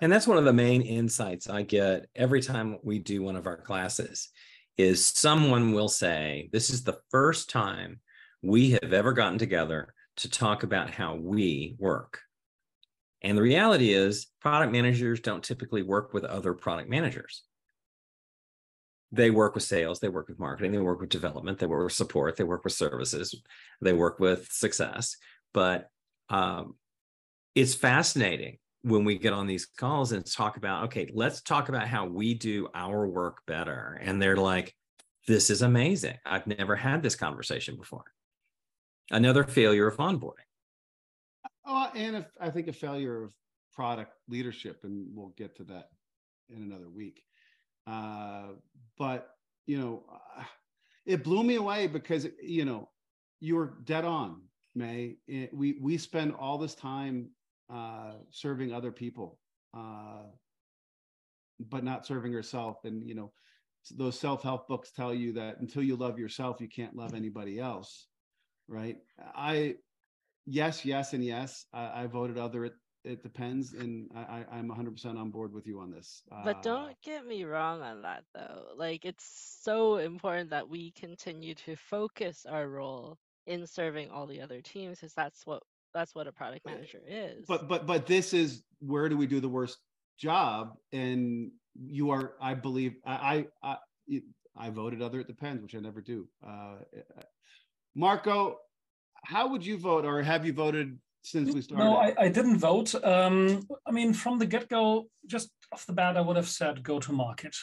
[SPEAKER 3] And that's one of the main insights I get every time we do one of our classes is someone will say, this is the first time we have ever gotten together to talk about how we work. And the reality is product managers don't typically work with other product managers. They work with sales, they work with marketing, they work with development, they work with support, they work with services, they work with success. But um, it's fascinating when we get on these calls and talk about okay let's talk about how we do our work better and they're like this is amazing i've never had this conversation before another failure of onboarding
[SPEAKER 2] Oh, and if, I think a failure of product leadership, and we'll get to that in another week. Uh, but you know, uh, it blew me away because you know you were dead on, May. It- we we spend all this time uh, serving other people, uh, but not serving yourself. And you know, those self help books tell you that until you love yourself, you can't love anybody else, right? I yes, yes, and yes. I, I voted other. It, depends, and I, I, I'm 100% on board with you on this.
[SPEAKER 1] But
[SPEAKER 2] Uh,
[SPEAKER 1] don't get me wrong on that though. Like it's so important that we continue to focus our role in serving all the other teams because that's what that's what a product manager is.
[SPEAKER 2] but but but this is where do we do the worst job? And you are, I believe, I I I, I voted other. It depends, which I never do. Uh, Marco, how would you vote, or have you voted since we started?
[SPEAKER 4] No, I, I didn't vote. Um, I mean, from the get go, just off the bat, I would have said go to market.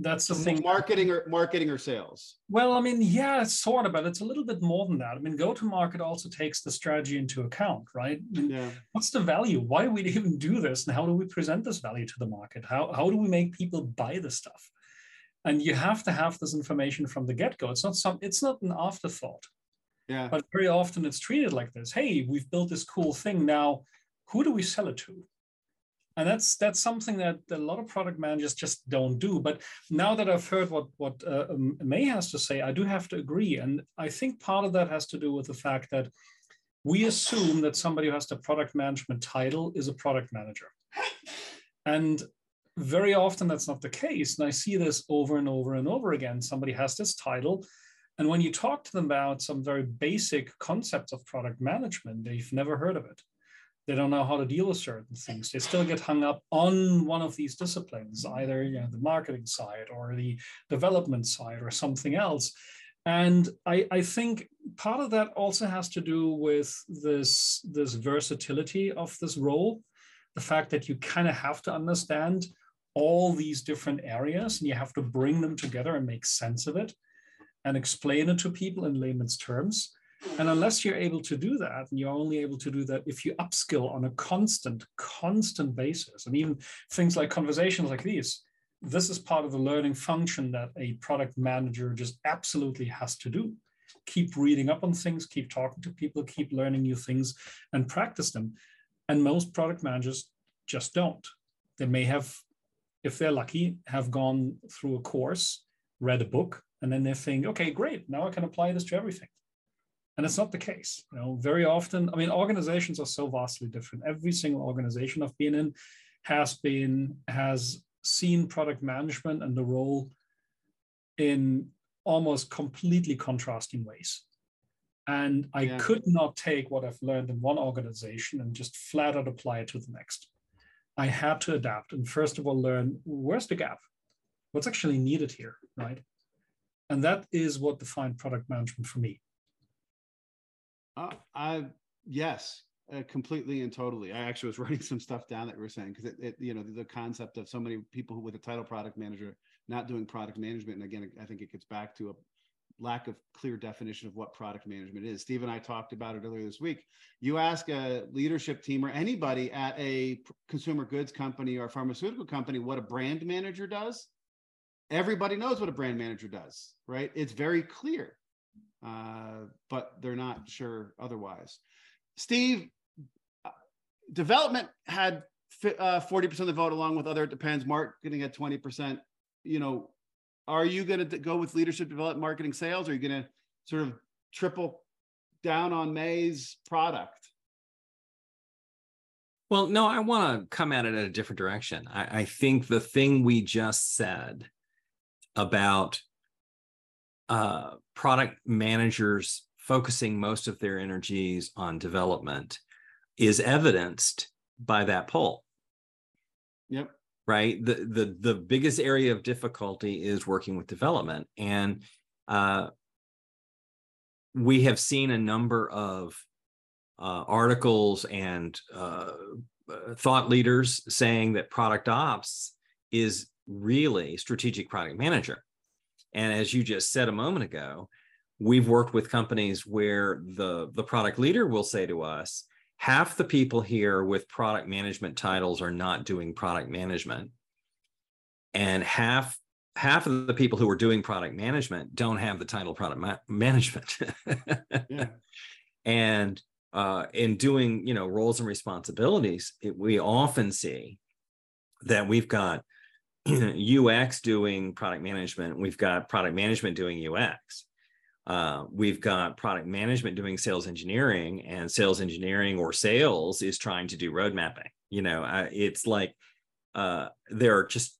[SPEAKER 4] That's the
[SPEAKER 2] So
[SPEAKER 4] thing.
[SPEAKER 2] marketing or marketing or sales.
[SPEAKER 4] Well, I mean, yeah, sort of, but it's a little bit more than that. I mean, go to market also takes the strategy into account, right? I mean,
[SPEAKER 2] Yeah.
[SPEAKER 4] what's the value? Why do we even do this? And how do we present this value to the market? How, how do we make people buy the stuff? And you have to have this information from the get go. It's not some, it's not an afterthought.
[SPEAKER 2] Yeah.
[SPEAKER 4] But very often it's treated like this. Hey, we've built this cool thing. Now, who do we sell it to? And that's that's something that a lot of product managers just don't do. But now that I've heard what what uh, um, May has to say, I do have to agree. And I think part of that has to do with the fact that we assume that somebody who has the product management title is a product manager. And very often that's not the case. And I see this over and over and over again. Somebody has this title, and when you talk to them about some very basic concepts of product management, they've never heard of it. They don't know how to deal with certain things. They still get hung up on one of these disciplines, either you know, the marketing side or the development side or something else. And I, I think part of that also has to do with this, this versatility of this role, the fact that you kind of have to understand all these different areas and you have to bring them together and make sense of it and explain it to people in layman's terms. And unless you're able to do that, and you're only able to do that if you upskill on a constant, constant basis, and even things like conversations like these, this is part of the learning function that a product manager just absolutely has to do. Keep reading up on things, keep talking to people, keep learning new things, and practice them. And most product managers just don't. They may have, if they're lucky, have gone through a course, read a book, and then they think, okay, great, now I can apply this to everything. And it's not the case. You know, very often, I mean, organizations are so vastly different. Every single organization I've been in has been has seen product management and the role in almost completely contrasting ways. And I yeah. could not take what I've learned in one organization and just flat out apply it to the next. I had to adapt and first of all learn where's the gap? What's actually needed here, right? And that is what defined product management for me.
[SPEAKER 2] Uh, I yes, uh, completely and totally. I actually was writing some stuff down that we were saying because it, it, you know, the concept of so many people with a title product manager not doing product management, and again, I think it gets back to a lack of clear definition of what product management is. Steve and I talked about it earlier this week. You ask a leadership team or anybody at a consumer goods company or pharmaceutical company what a brand manager does, everybody knows what a brand manager does, right? It's very clear, uh, but they're not sure otherwise. Steve, uh, development had uh, 40% of the vote along with other it depends marketing at 20% you know are you going to go with leadership development marketing sales or are you going to sort of triple down on may's product
[SPEAKER 3] well no i want to come at it at a different direction I, I think the thing we just said about uh, product managers focusing most of their energies on development is evidenced by that poll.
[SPEAKER 2] Yep.
[SPEAKER 3] Right. The the the biggest area of difficulty is working with development, and uh, we have seen a number of uh, articles and uh, thought leaders saying that product ops is really strategic product manager. And as you just said a moment ago, we've worked with companies where the the product leader will say to us, half the people here with product management titles are not doing product management. And half half of the people who are doing product management don't have the title product ma- management. yeah. And uh, in doing, you know, roles and responsibilities, it, we often see that we've got UX doing product management. We've got product management doing UX. Uh, we've got product management doing sales engineering, and sales engineering or sales is trying to do road mapping. You know, uh, it's like uh, there are just.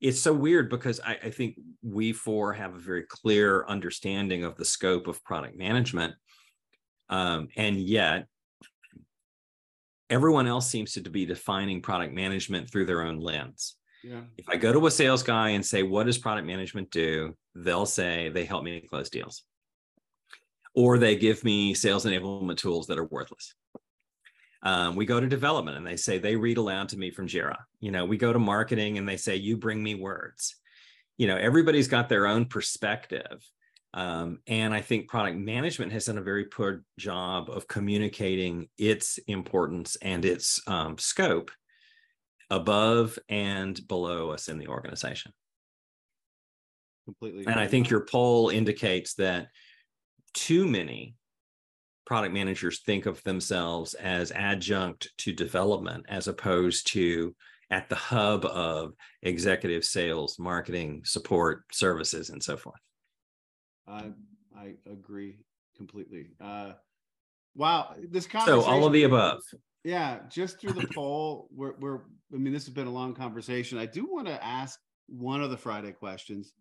[SPEAKER 3] It's so weird because I, I think we four have a very clear understanding of the scope of product management, um, and yet everyone else seems to be defining product management through their own lens.
[SPEAKER 2] Yeah.
[SPEAKER 3] If I go to a sales guy and say, what does product management do? They'll say they help me close deals. Or they give me sales enablement tools that are worthless. Um, we go to development and they say they read aloud to me from Jira. You know, we go to marketing and they say, you bring me words. You know, everybody's got their own perspective. Um, and I think product management has done a very poor job of communicating its importance and its um, scope above and below us in the organization.
[SPEAKER 2] Completely.
[SPEAKER 3] And I think your poll indicates that too many product managers think of themselves as adjunct to development as opposed to at the hub of executive sales, marketing, support, services, and so forth.
[SPEAKER 2] I I agree completely. Uh, wow, this conversation.
[SPEAKER 3] So all of the above.
[SPEAKER 2] Yeah, just through the poll, we're, we're, I mean, this has been a long conversation. I do want to ask one of the Friday questions.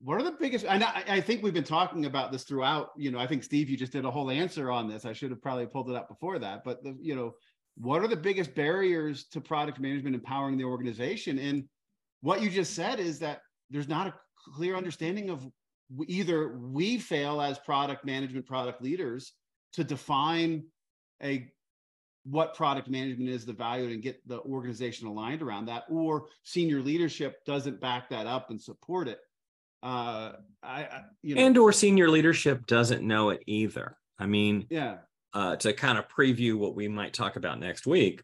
[SPEAKER 2] What are the biggest, and I, I think we've been talking about this throughout, you know, I think Steve, you just did a whole answer on this. I should have probably pulled it up before that, but the, you know, what are the biggest barriers to product management empowering the organization? And what you just said is that there's not a clear understanding of either we fail as product management product leaders to define a what product management is, the value, and get the organization aligned around that, or senior leadership doesn't back that up and support it. Uh, I, I you know,
[SPEAKER 3] and or senior leadership doesn't know it either. I mean,
[SPEAKER 2] yeah.
[SPEAKER 3] Uh, to kind of preview what we might talk about next week,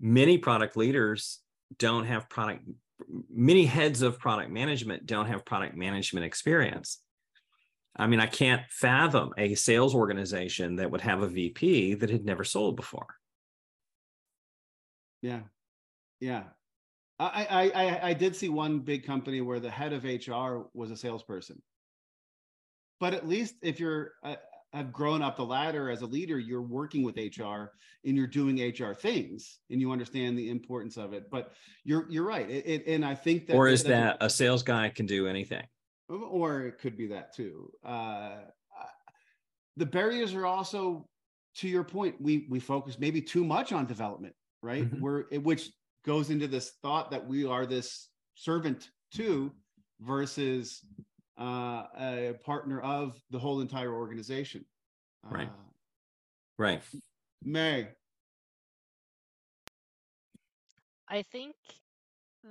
[SPEAKER 3] many product leaders don't have product. Many heads of product management don't have product management experience. I mean, I can't fathom a sales organization that would have a VP that had never sold before.
[SPEAKER 2] Yeah, yeah. I I I, I did see one big company where the head of HR was a salesperson. But at least if you're uh, have grown up the ladder as a leader, you're working with HR and you're doing HR things, and you understand the importance of it. But you're you're right, it, it, and I think that.
[SPEAKER 3] Or is that, that a sales guy can do anything?
[SPEAKER 2] Or it could be that too. Uh, the barriers are also, to your point, we we focus maybe too much on development, right? Mm-hmm. We're which goes into this thought that we are this servant to versus uh, a partner of the whole entire organization.
[SPEAKER 3] Right. Uh, right.
[SPEAKER 2] Meg.
[SPEAKER 1] I think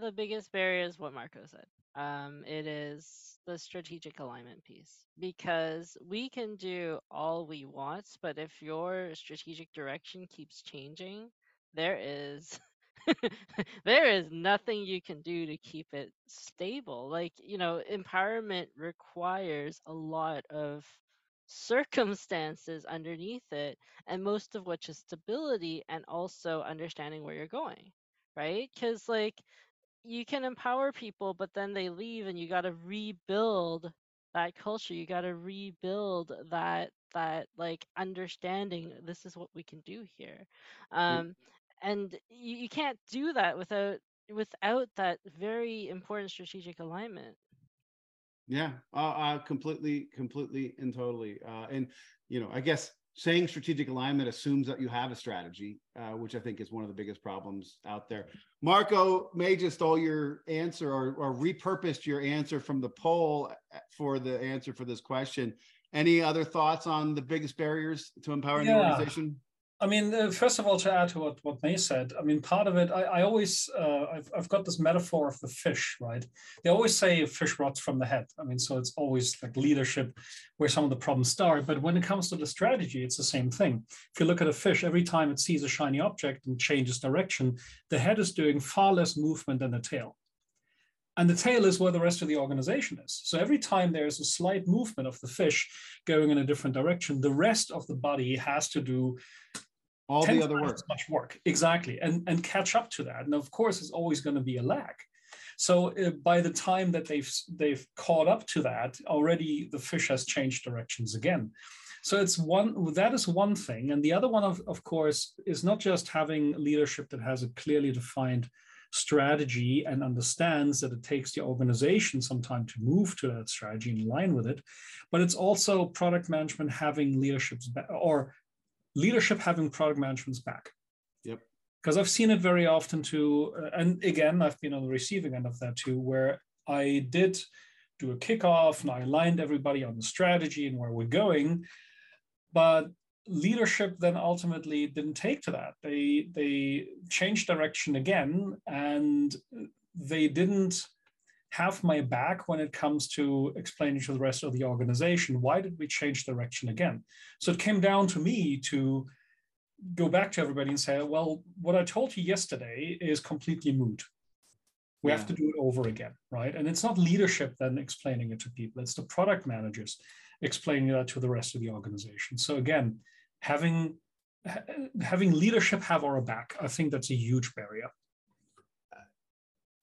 [SPEAKER 1] the biggest barrier is what Marco said. Um, it is the strategic alignment piece because we can do all we want, but if your strategic direction keeps changing, there is there is nothing you can do to keep it stable. Like, you know, empowerment requires a lot of circumstances underneath it, and most of which is stability and also understanding where you're going, right? Because, like, you can empower people, but then they leave and you got to rebuild that culture. You got to rebuild that that like understanding this is what we can do here. Um and you, you can't do that without without that very important strategic alignment.
[SPEAKER 2] Yeah, uh, uh, completely, completely, and totally. Uh, and you know, I guess saying strategic alignment assumes that you have a strategy, uh, which I think is one of the biggest problems out there. Marco may just stole your answer or, or repurposed your answer from the poll uh, for the answer for this question. Any other thoughts on the biggest barriers to empowering yeah. the organization?
[SPEAKER 4] I mean, uh, first of all, to add to what, what May said, I mean, part of it, I, I always, uh, I've, I've got this metaphor of the fish, right? They always say fish rots from the head. I mean, so it's always like leadership where some of the problems start. But when it comes to the strategy, it's the same thing. If you look at a fish, every time it sees a shiny object and changes direction, the head is doing far less movement than the tail. And the tail is where the rest of the organization is. So every time there's a slight movement of the fish going in a different direction, the rest of the body has to do
[SPEAKER 2] all the other work.
[SPEAKER 4] much work. Exactly. And and catch up to that. And of course it's always going to be a lag. So uh, by the time that they've they've caught up to that already the fish has changed directions again. So it's one that is one thing. And the other one of, of course is not just having leadership that has a clearly defined strategy and understands that it takes the organization some time to move to that strategy in line with it but it's also product management having leadership's or leadership having product management's back.
[SPEAKER 2] Yep.
[SPEAKER 4] Because I've seen it very often too, uh, and again, I've been on the receiving end of that too, where I did do a kickoff and I aligned everybody on the strategy and where we're going, but leadership then ultimately didn't take to that. They they changed direction again, and they didn't have my back when it comes to explaining to the rest of the organization why did we change direction again? So it came down to me to go back to everybody and say well what i told you yesterday is completely moot. We yeah. have to do it over again right? And it's not leadership then explaining it to people. It's the product managers explaining that to the rest of the organization. So again having having leadership have our back i think that's a huge barrier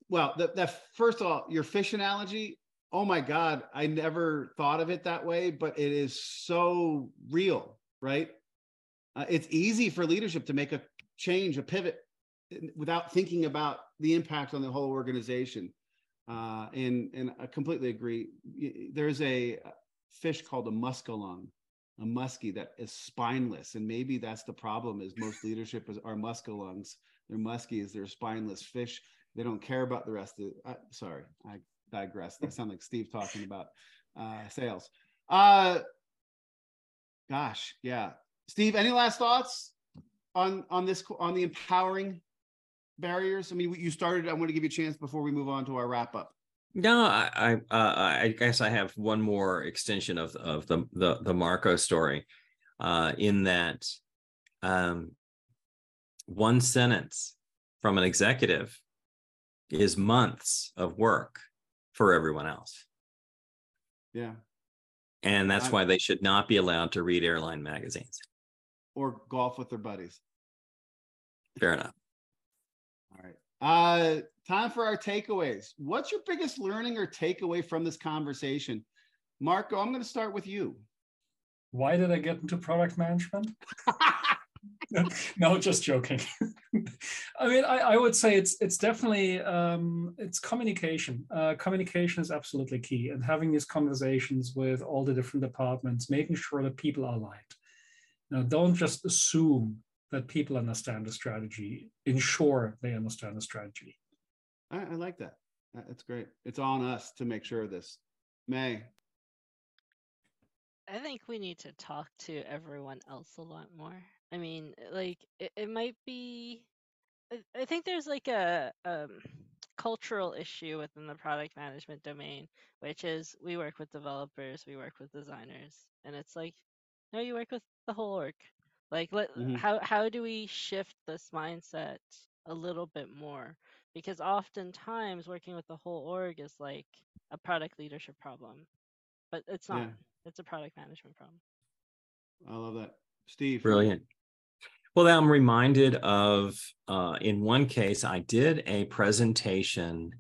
[SPEAKER 2] well, the first of all, your fish analogy. Oh my God, I never thought of it that way, but it is so real, right? Uh, it's easy for leadership to make a change, a pivot, without thinking about the impact on the whole organization. Uh, and and I completely agree. There's a fish called a muskellunge, a muskie that is spineless, and maybe that's the problem. Is most leadership is are. They're muskies. They're spineless fish they don't care about the rest of. Uh, sorry, I digress. That sound like Steve talking about uh, sales. Uh, gosh, yeah. Steve, any last thoughts on on this on the empowering barriers? I mean, you started. I want to give you a chance before we move on to our wrap up.
[SPEAKER 3] No, I I, uh, I guess I have one more extension of of the the, the Marco story, uh, in that, um, one sentence from an executive is months of work for everyone else.
[SPEAKER 2] Yeah.
[SPEAKER 3] And that's I, why they should not be allowed to read airline magazines
[SPEAKER 2] or golf with their buddies.
[SPEAKER 3] Fair enough.
[SPEAKER 2] All right. Uh time for our takeaways. What's your biggest learning or takeaway from this conversation? Marco, I'm going to start with you.
[SPEAKER 4] Why did I get into product management? no, just joking. I mean, I, I, would say it's it's definitely um, it's communication. Uh, communication is absolutely key, and having these conversations with all the different departments, making sure that people are aligned. Now, don't just assume that people understand the strategy. Ensure they understand the strategy.
[SPEAKER 2] I, I like that. That's great. It's on us to make sure of this. May,
[SPEAKER 1] I think we need to talk to everyone else a lot more. I mean, like it, it might be. I, think there's like a um, cultural issue within the product management domain, which is we work with developers, we work with designers, and it's like, no, you work with the whole org. Like, let, mm-hmm. how how do we shift this mindset a little bit more? Because oftentimes working with the whole org is like a product leadership problem, but it's not. Yeah. It's a product management problem.
[SPEAKER 2] I love that. Steve.
[SPEAKER 3] Brilliant. Well, I'm reminded of uh, in one case, I did a presentation.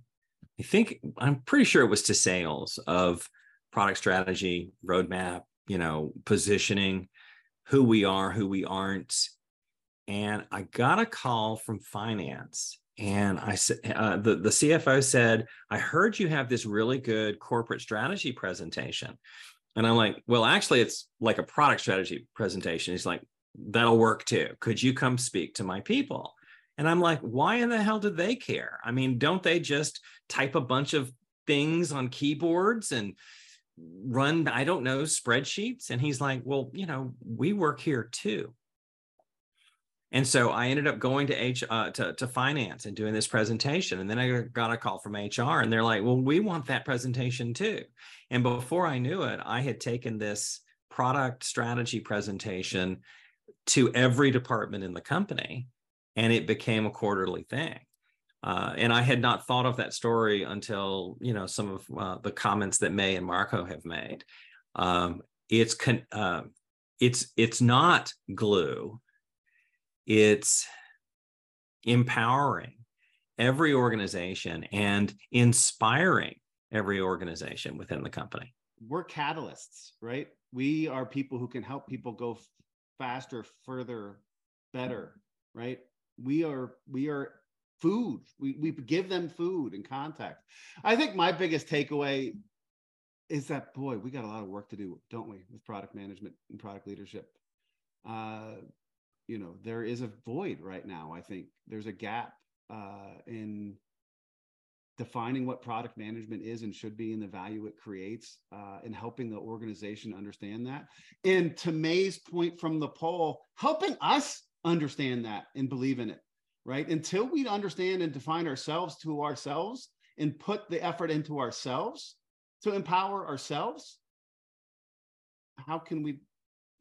[SPEAKER 3] I think I'm pretty sure it was to sales of product strategy, roadmap, you know, positioning, who we are, who we aren't. And I got a call from finance. And I said, uh, the, the CFO said, I heard you have this really good corporate strategy presentation. And I'm like, well, actually, it's like a product strategy presentation. He's like, that'll work too. Could you come speak to my people? And I'm like, why in the hell do they care? I mean, don't they just type a bunch of things on keyboards and run, I don't know, spreadsheets? And he's like, well, you know, we work here too. And so I ended up going to H uh, to, to finance and doing this presentation. And then I got a call from HR and they're like, well, we want that presentation too. And before I knew it, I had taken this product strategy presentation to every department in the company and it became a quarterly thing. Uh, and i had not thought of that story until you know some of uh, the comments that may and marco have made. Um, it's con- uh, it's it's not glue. It's empowering every organization and inspiring every organization within the company.
[SPEAKER 2] We're catalysts right? We are people who can help people go faster, further, better, right? We are we are food. We we give them food and contact. I think my biggest takeaway is that boy, we got a lot of work to do, don't we, with product management and product leadership. Uh, you know, there is a void right now. I think there's a gap uh, in defining what product management is and should be and the value it creates uh, and helping the organization understand that. And to May's point from the poll, helping us understand that and believe in it, right? Until we understand and define ourselves to ourselves and put the effort into ourselves to empower ourselves, how can we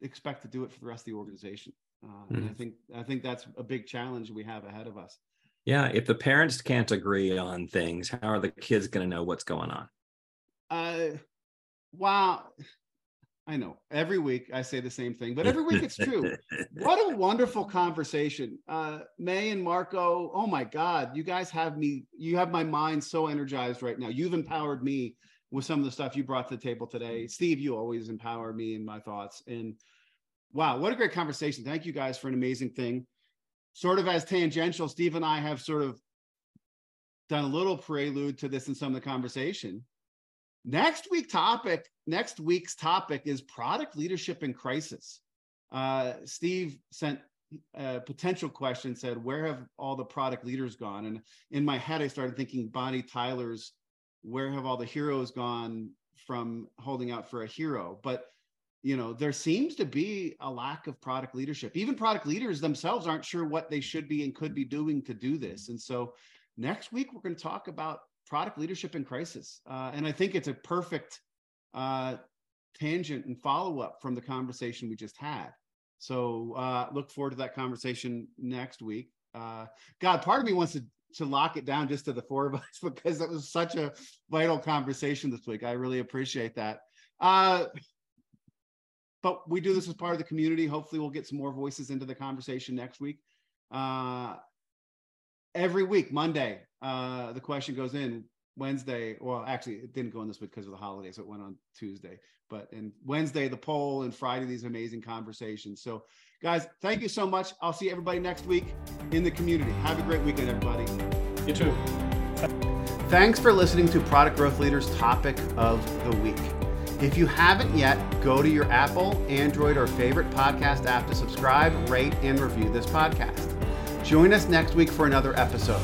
[SPEAKER 2] expect to do it for the rest of the organization? Uh, mm-hmm. And I think I think that's a big challenge we have ahead of us.
[SPEAKER 3] Yeah, if the parents can't agree on things, how are the kids going to know what's going on?
[SPEAKER 2] Uh, wow. I know every week I say the same thing, but every week it's true. what a wonderful conversation. Uh, May and Marco, oh my God, you guys have me, you have my mind so energized right now. You've empowered me with some of the stuff you brought to the table today. Steve, you always empower me in my thoughts. And wow, what a great conversation. Thank you guys for an amazing thing sort of as tangential, Steve and I have sort of done a little prelude to this in some of the conversation. Next week topic, next week's topic is product leadership in crisis. Uh, Steve sent a potential question, said, where have all the product leaders gone? And in my head, I started thinking Bonnie Tyler's, where have all the heroes gone from holding out for a hero? But you know, there seems to be a lack of product leadership. Even product leaders themselves aren't sure what they should be and could be doing to do this. And so next week, we're going to talk about product leadership in crisis. Uh, and I think it's a perfect uh, tangent and follow up from the conversation we just had. So uh, look forward to that conversation next week. Uh, God, part of me wants to to lock it down just to the four of us because it was such a vital conversation this week. I really appreciate that. But we do this as part of the community. Hopefully, we'll get some more voices into the conversation next week. Uh, every week, Monday, uh, the question goes in. Wednesday, well, actually, it didn't go in this week because of the holiday, so it went on Tuesday. But and Wednesday, the poll, and Friday, these amazing conversations. So, guys, thank you so much. I'll see everybody next week in the community. Have a great weekend, everybody.
[SPEAKER 4] You too.
[SPEAKER 2] Thanks for listening to Product Growth Leaders Topic of the Week. If you haven't yet, go to your Apple, Android, or favorite podcast app to subscribe, rate, and review this podcast. Join us next week for another episode.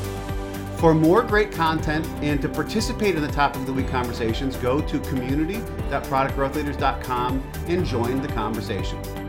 [SPEAKER 2] For more great content and to participate in the Topic of the Week conversations, go to community.productgrowthleaders.com and join the conversation.